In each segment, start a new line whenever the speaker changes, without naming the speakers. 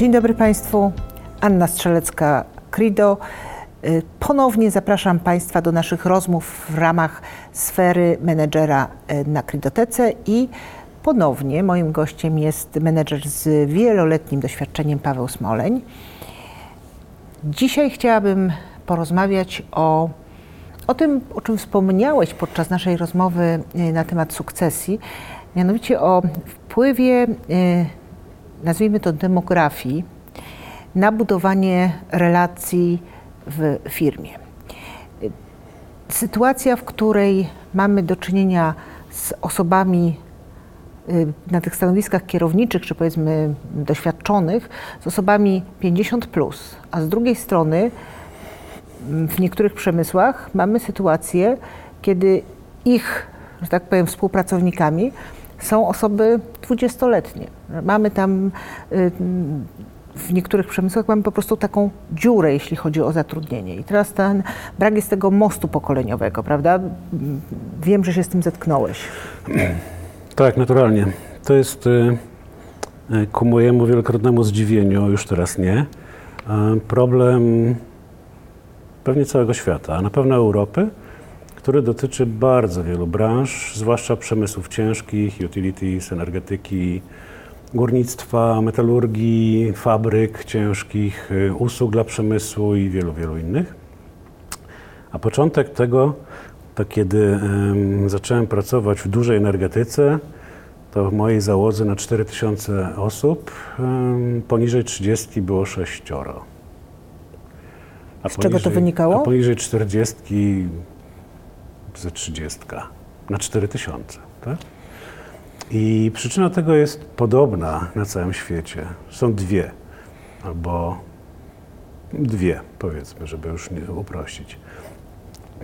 Dzień dobry Państwu. Anna Strzelecka, Crido. Y, Ponownie zapraszam Państwa do naszych rozmów w ramach sfery menedżera y, na Cridotece i ponownie moim gościem jest menedżer z wieloletnim doświadczeniem Paweł Smoleń. Dzisiaj chciałabym porozmawiać o, o tym, o czym wspomniałeś podczas naszej rozmowy y, na temat sukcesji, mianowicie o wpływie, nazwijmy to demografii, na budowanie relacji w firmie. Sytuacja, w której mamy do czynienia z osobami y, na tych stanowiskach kierowniczych, czy powiedzmy doświadczonych, z osobami 50, plus, a z drugiej strony m, w niektórych przemysłach mamy sytuację, kiedy ich, że tak powiem, współpracownikami są osoby 20-letnie. Mamy tam y, w niektórych przemysłach mamy po prostu taką dziurę, jeśli chodzi o zatrudnienie. I teraz ten brak jest tego mostu pokoleniowego, prawda? Wiem, że się z tym zetknąłeś.
Tak, naturalnie. To jest y, y, ku mojemu wielokrotnemu zdziwieniu, już teraz nie, problem pewnie całego świata, a na pewno Europy, który dotyczy bardzo wielu branż, zwłaszcza przemysłów ciężkich, utilities, energetyki, górnictwa, metalurgii, fabryk ciężkich, y, usług dla przemysłu i wielu, wielu innych. A początek tego, to kiedy em, zacząłem pracować w dużej energetyce, to w mojej załodze na 4000 osób poniżej 30 było sześcioro. A
Z czego to wynikało?
A poniżej 40 ze 30 na 4000. Tak? I przyczyna tego jest podobna na całym świecie. Są dwie, albo dwie, powiedzmy, żeby już nie uprościć.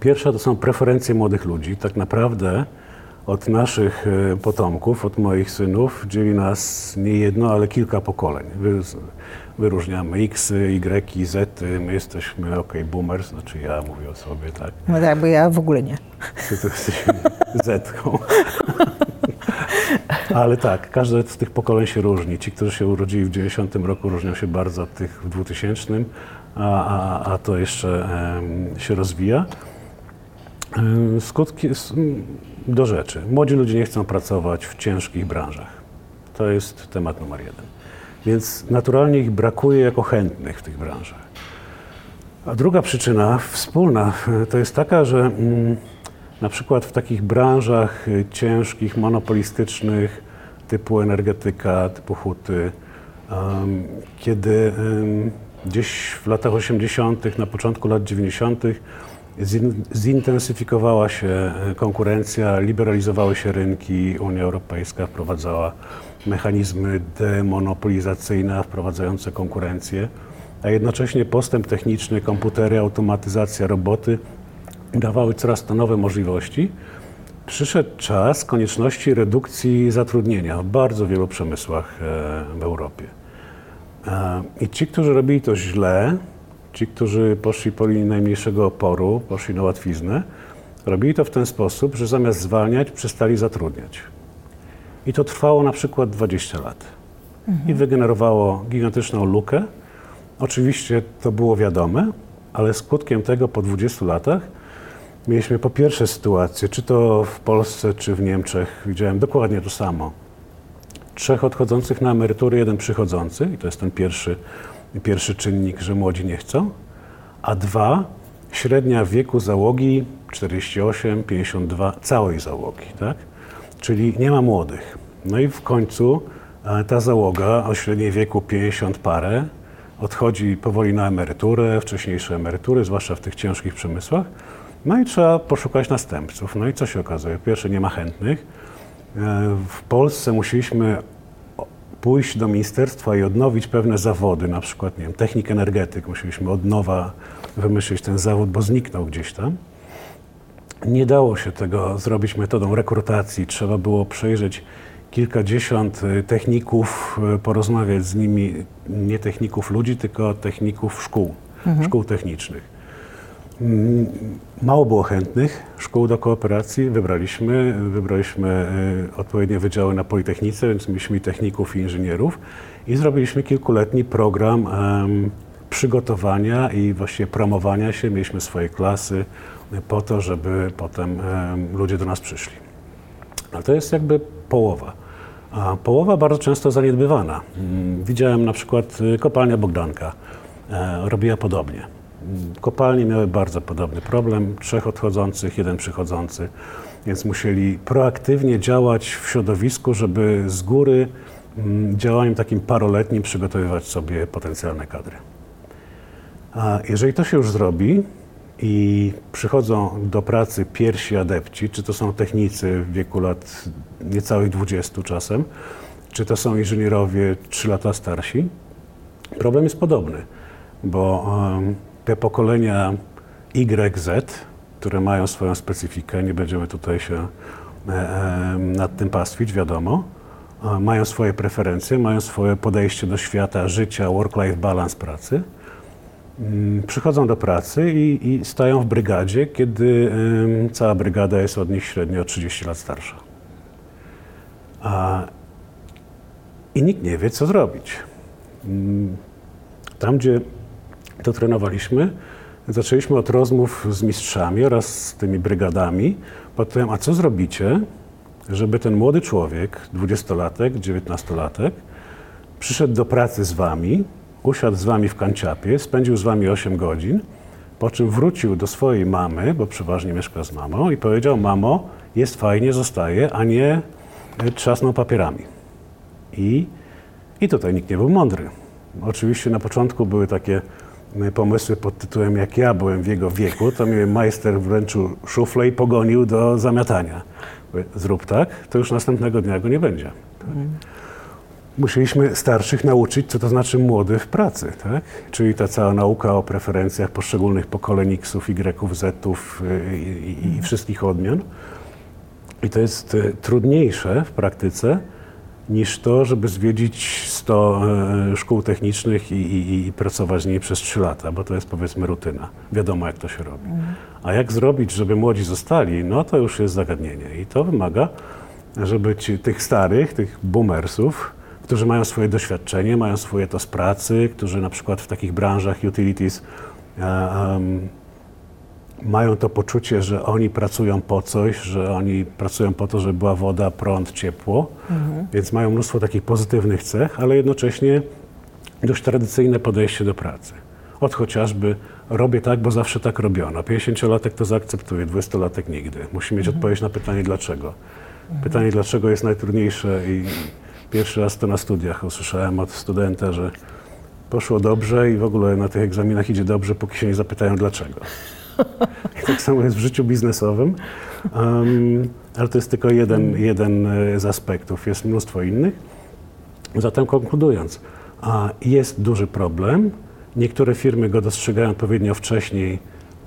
Pierwsza to są preferencje młodych ludzi. Tak naprawdę od naszych e, potomków, od moich synów, dzieli nas nie jedno, ale kilka pokoleń. Wy, wyróżniamy X, Y, Z. My jesteśmy, ok, boomers, znaczy ja mówię o sobie, tak.
No tak, bo ja w ogóle nie.
Ty to jesteś Z-ką. Ale tak, każde z tych pokoleń się różni. Ci, którzy się urodzili w 90 roku, różnią się bardzo od tych w 2000, a, a, a to jeszcze em, się rozwija. Em, Skutki do rzeczy. Młodzi ludzie nie chcą pracować w ciężkich branżach. To jest temat numer jeden. Więc naturalnie ich brakuje jako chętnych w tych branżach. A druga przyczyna wspólna e, to jest taka, że mm, na przykład w takich branżach y, ciężkich, monopolistycznych, typu energetyka, typu huty, kiedy gdzieś w latach 80., na początku lat 90., zin- zintensyfikowała się e, konkurencja, liberalizowały się rynki, Unia Europejska wprowadzała mechanizmy demonopolizacyjne, wprowadzające konkurencję, a jednocześnie postęp techniczny, komputery, automatyzacja, roboty dawały coraz to nowe możliwości. Przyszedł czas konieczności redukcji zatrudnienia w bardzo wielu przemysłach e, w Europie. E, I ci, którzy robili to źle, ci, którzy poszli po linii najmniejszego oporu, poszli na łatwiznę, robili to w ten sposób, że zamiast zwalniać, przestali zatrudniać. I to trwało na przykład 20 lat. I wygenerowało gigantyczną lukę. Oczywiście to było wiadome, ale skutkiem tego po 20 latach mieliśmy po pierwsze sytuację, czy to w Polsce, czy w Niemczech, widziałem dokładnie to samo. Trzech odchodzących na emeryturę, jeden przychodzący, i to jest ten pierwszy, pierwszy czynnik, że młodzi nie chcą, a dwa, średnia wieku załogi 48, 52, całej załogi, tak? Czyli nie ma młodych. No i w końcu e, ta załoga o średniej wieku 50 parę odchodzi powoli na emeryturę, wcześniejsze emerytury, zwłaszcza w tych ciężkich przemysłach. No i trzeba poszukać następców. No i co się okazuje? Pierwsze, nie ma chętnych. E, W Polsce musieliśmy pójść do ministerstwa i odnowić pewne zawody, na przykład, nie wiem, technik energetyk. Musieliśmy od nowa wymyślić ten zawód, bo zniknął gdzieś tam. Nie dało się tego zrobić metodą rekrutacji. Trzeba było przejrzeć kilkadziesiąt y, techników, y, porozmawiać z nimi, nie techników ludzi, tylko techników szkół, szkół technicznych. Mm, Mało było chętnych szkół do kooperacji. Wybraliśmy, wybraliśmy y, odpowiednie wydziały na Politechnice, więc mieliśmy techników i inżynierów i zrobiliśmy kilkuletni program przygotowania i właściwie promowania się. Mieliśmy swoje klasy po to, żeby potem em, ludzie do nas przyszli. Ale to jest jakby połowa. A połowa bardzo często zaniedbywana. Mm, Widziałem na przykład y, kopalnia Bogdanka. E, robiła podobnie. Kopalnie miały bardzo podobny problem. Trzech odchodzących, jeden przychodzący. Więc musieli proaktywnie działać w środowisku, żeby z góry mm, działaniem takim paroletnim przygotowywać sobie potencjalne kadry. A jeżeli to się już zrobi i przychodzą do pracy pierwsi adepci, czy to są technicy w wieku lat niecałych 20 czasem, czy to są inżynierowie 3 lata starsi, problem jest podobny, bo te pokolenia YZ, które mają swoją specyfikę, nie będziemy tutaj się e, nad tym pastwić, wiadomo, e, mają swoje preferencje, mają swoje podejście do świata, życia, work-life balance pracy mm, przychodzą do pracy i, i stają w brygadzie, kiedy cała brygada jest od nich średnio o 30 lat starsza. A, I nikt nie wie, co zrobić. Mm, Tam, gdzie to trenowaliśmy, zaczęliśmy od rozmów z mistrzami oraz z tymi brygadami. Potem, a co zrobicie, żeby ten młody człowiek, 20-latek, 19-latek, przyszedł do pracy z wami, usiadł z wami w kanciapie, spędził z wami 8 godzin, po czym wrócił do swojej mamy, bo przeważnie mieszka z mamą, i powiedział: Mamo, jest fajnie, zostaje, a nie e, trzasnął papierami. I, I tutaj nikt nie był mądry. Oczywiście na początku były takie pomysły pod tytułem Jak ja byłem w jego wieku, to mnie majster wręczył szuflę i pogonił do zamiatania. Zrób tak, to już następnego dnia go nie będzie. Musieliśmy starszych nauczyć, co to znaczy młody w pracy, tak? Czyli ta cała nauka o preferencjach poszczególnych pokoleń X-ów, Y-ów, Z-ów y, i, i, i wszystkich odmian. I to jest e, trudniejsze w praktyce niż to, żeby zwiedzić 100 e, szkół technicznych i, i, i pracować z nimi przez 3 lata, bo to jest powiedzmy rutyna. Wiadomo, jak to się robi. A jak zrobić, żeby młodzi zostali, no to już jest zagadnienie. I to wymaga, żeby ci, tych starych, tych boomersów, którzy mają swoje doświadczenie, mają swój etos pracy, którzy na przykład w takich branżach utilities em, mają to poczucie, że oni pracują po coś, że oni pracują po to, żeby była woda, prąd, ciepło, więc mają mnóstwo takich pozytywnych cech, ale jednocześnie dość tradycyjne podejście do pracy. Od chociażby robię tak, bo zawsze tak robiono. 50-latek to zaakceptuje, 20-latek nigdy. Musi mieć odpowiedź na pytanie dlaczego. Pytanie dlaczego jest najtrudniejsze i pierwszy raz to na studiach usłyszałem od studenta, że poszło dobrze i w ogóle na tych egzaminach idzie dobrze, póki się nie zapytają dlaczego. I tak samo jest w życiu biznesowym, um, ale to jest tylko jeden, jeden e, z aspektów, jest mnóstwo innych. Zatem konkludując, a jest duży problem. Niektóre firmy go dostrzegają odpowiednio wcześniej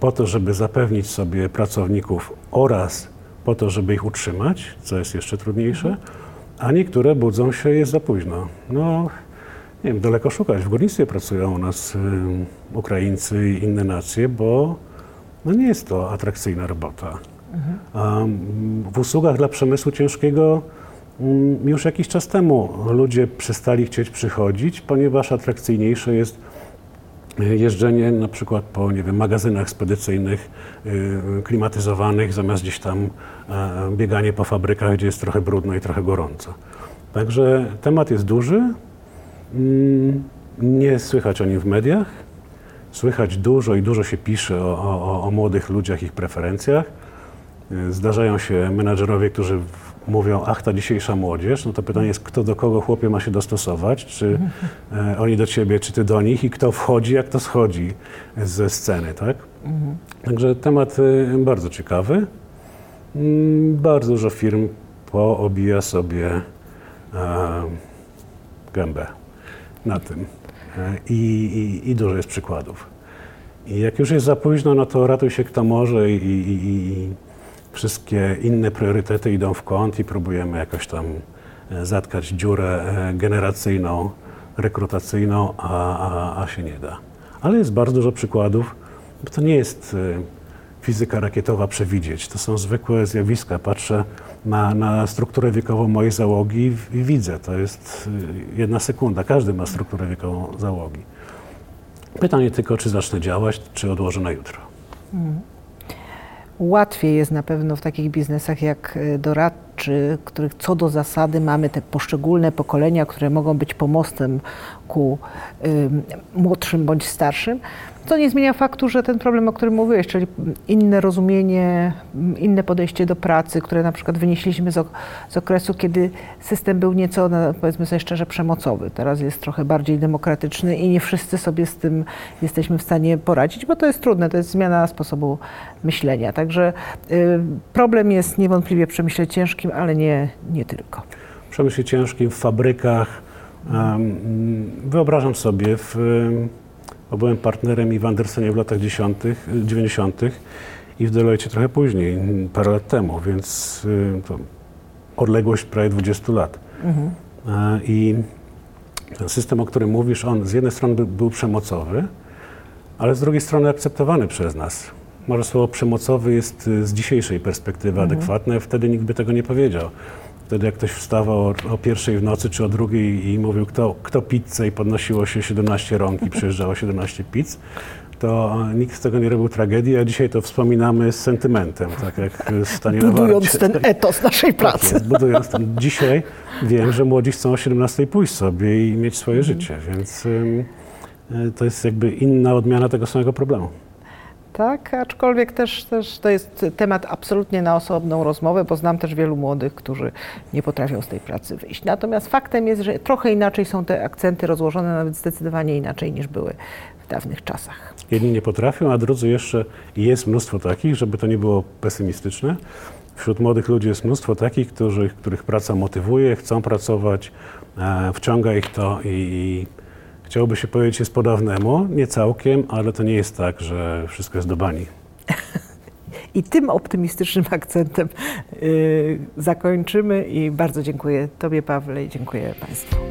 po to, żeby zapewnić sobie pracowników oraz po to, żeby ich utrzymać, co jest jeszcze trudniejsze, a niektóre budzą się, jest za późno. No, nie wiem, daleko szukać. W górnictwie pracują u nas Ukraińcy i inne nacje, bo no nie jest to atrakcyjna robota. Mm, w usługach dla przemysłu ciężkiego mm, już jakiś czas temu ludzie przestali chcieć przychodzić, ponieważ atrakcyjniejsze jest y, jeżdżenie na przykład po nie wiem, magazynach spedycyjnych y, klimatyzowanych, zamiast gdzieś tam e, bieganie po fabrykach, gdzie jest trochę brudno i trochę gorąco. Także temat jest duży. Mm, Nie słychać o nim w mediach. Słychać dużo i dużo się pisze o, o, o młodych ludziach, ich preferencjach. Y, Zdarzają się menadżerowie, którzy mówią, ach, ta dzisiejsza młodzież. No to pytanie jest, kto do kogo chłopie ma się dostosować, czy e, oni do ciebie, czy ty do nich i kto wchodzi, jak to schodzi ze sceny, tak? Także temat y, bardzo ciekawy. Mm, Bardzo dużo firm poobija sobie e, gębę na tym. E, I, i, I dużo jest przykładów. I jak już jest za późno, no to ratuj się kto może i, i, i, wszystkie inne priorytety idą w kąt i próbujemy jakoś tam e, zatkać dziurę e, generacyjną, rekrutacyjną, a, a, a się nie da. Ale jest bardzo dużo przykładów bo to nie jest y, fizyka rakietowa przewidzieć. To są zwykłe zjawiska. Patrzę na, na strukturę wiekową mojej załogi i, widzę, to jest y, jedna sekunda. Każdy ma strukturę wiekową załogi. Pytanie tylko, czy zacznę działać, czy odłożę na jutro.
Łatwiej jest na pewno w takich biznesach jak y, doradczy, których co do zasady mamy te poszczególne pokolenia, które mogą być pomostem ku ym, młodszym bądź starszym. Co nie zmienia faktu, że ten problem, o którym mówiłeś, czyli inne rozumienie, inne podejście do pracy, które na przykład wynieśliśmy z, z okresu, kiedy system był nieco, no, powiedzmy sobie szczerze, przemocowy. Teraz jest trochę bardziej demokratyczny i nie wszyscy sobie z tym jesteśmy w stanie poradzić, bo to jest trudne, to jest zmiana sposobu myślenia. Także y, problem jest niewątpliwie w przemyśle ciężkim, ale nie, nie tylko.
W przemyśle ciężkim, w fabrykach. wyobrażam sobie, w, bo byłem partnerem i w Andersenie w latach 10., 90. i w Deloitte trochę później, parę lat temu, więc y, to odległość prawie 20 lat. E, I ten system, o którym mówisz, on z jednej strony by, był przemocowy, ale z drugiej strony akceptowany przez nas. Może słowo przemocowy jest y, z dzisiejszej perspektywy adekwatne, wtedy nikt by tego nie powiedział. Wtedy jak ktoś wstawał o, o pierwszej w nocy czy o drugiej i mówił, kto, kto pizzę i podnosiło się 17 rąk i przyjeżdżało 17 pizz, to e, nikt z tego nie robił tragedii, a dzisiaj to wspominamy z sentymentem, tak jak stanie na
Budując ten etos naszej
Tak
pracy.
jest, budując ten. Dzisiaj wiem, że młodzi chcą o 17 pójść sobie i mieć swoje życie, więc y, to jest jakby inna odmiana tego samego problemu.
Tak, aczkolwiek też, też to jest temat absolutnie na osobną rozmowę, bo znam też wielu młodych, którzy nie potrafią z tej pracy wyjść. Natomiast faktem jest, że trochę inaczej są te akcenty rozłożone, nawet zdecydowanie inaczej niż były w dawnych czasach.
Jedni nie potrafią, a drudzy jeszcze jest mnóstwo takich, żeby to nie było pesymistyczne. Wśród młodych ludzi jest mnóstwo takich, którzy, których praca motywuje, chcą pracować, e, wciąga ich to i, i chciałoby się powiedzieć jest po dawnemu, nie całkiem, ale to nie jest tak, że wszystko jest do bani.
I tym optymistycznym akcentem yy, zakończymy i bardzo dziękuję Tobie, Pawle, i dziękuję Państwu.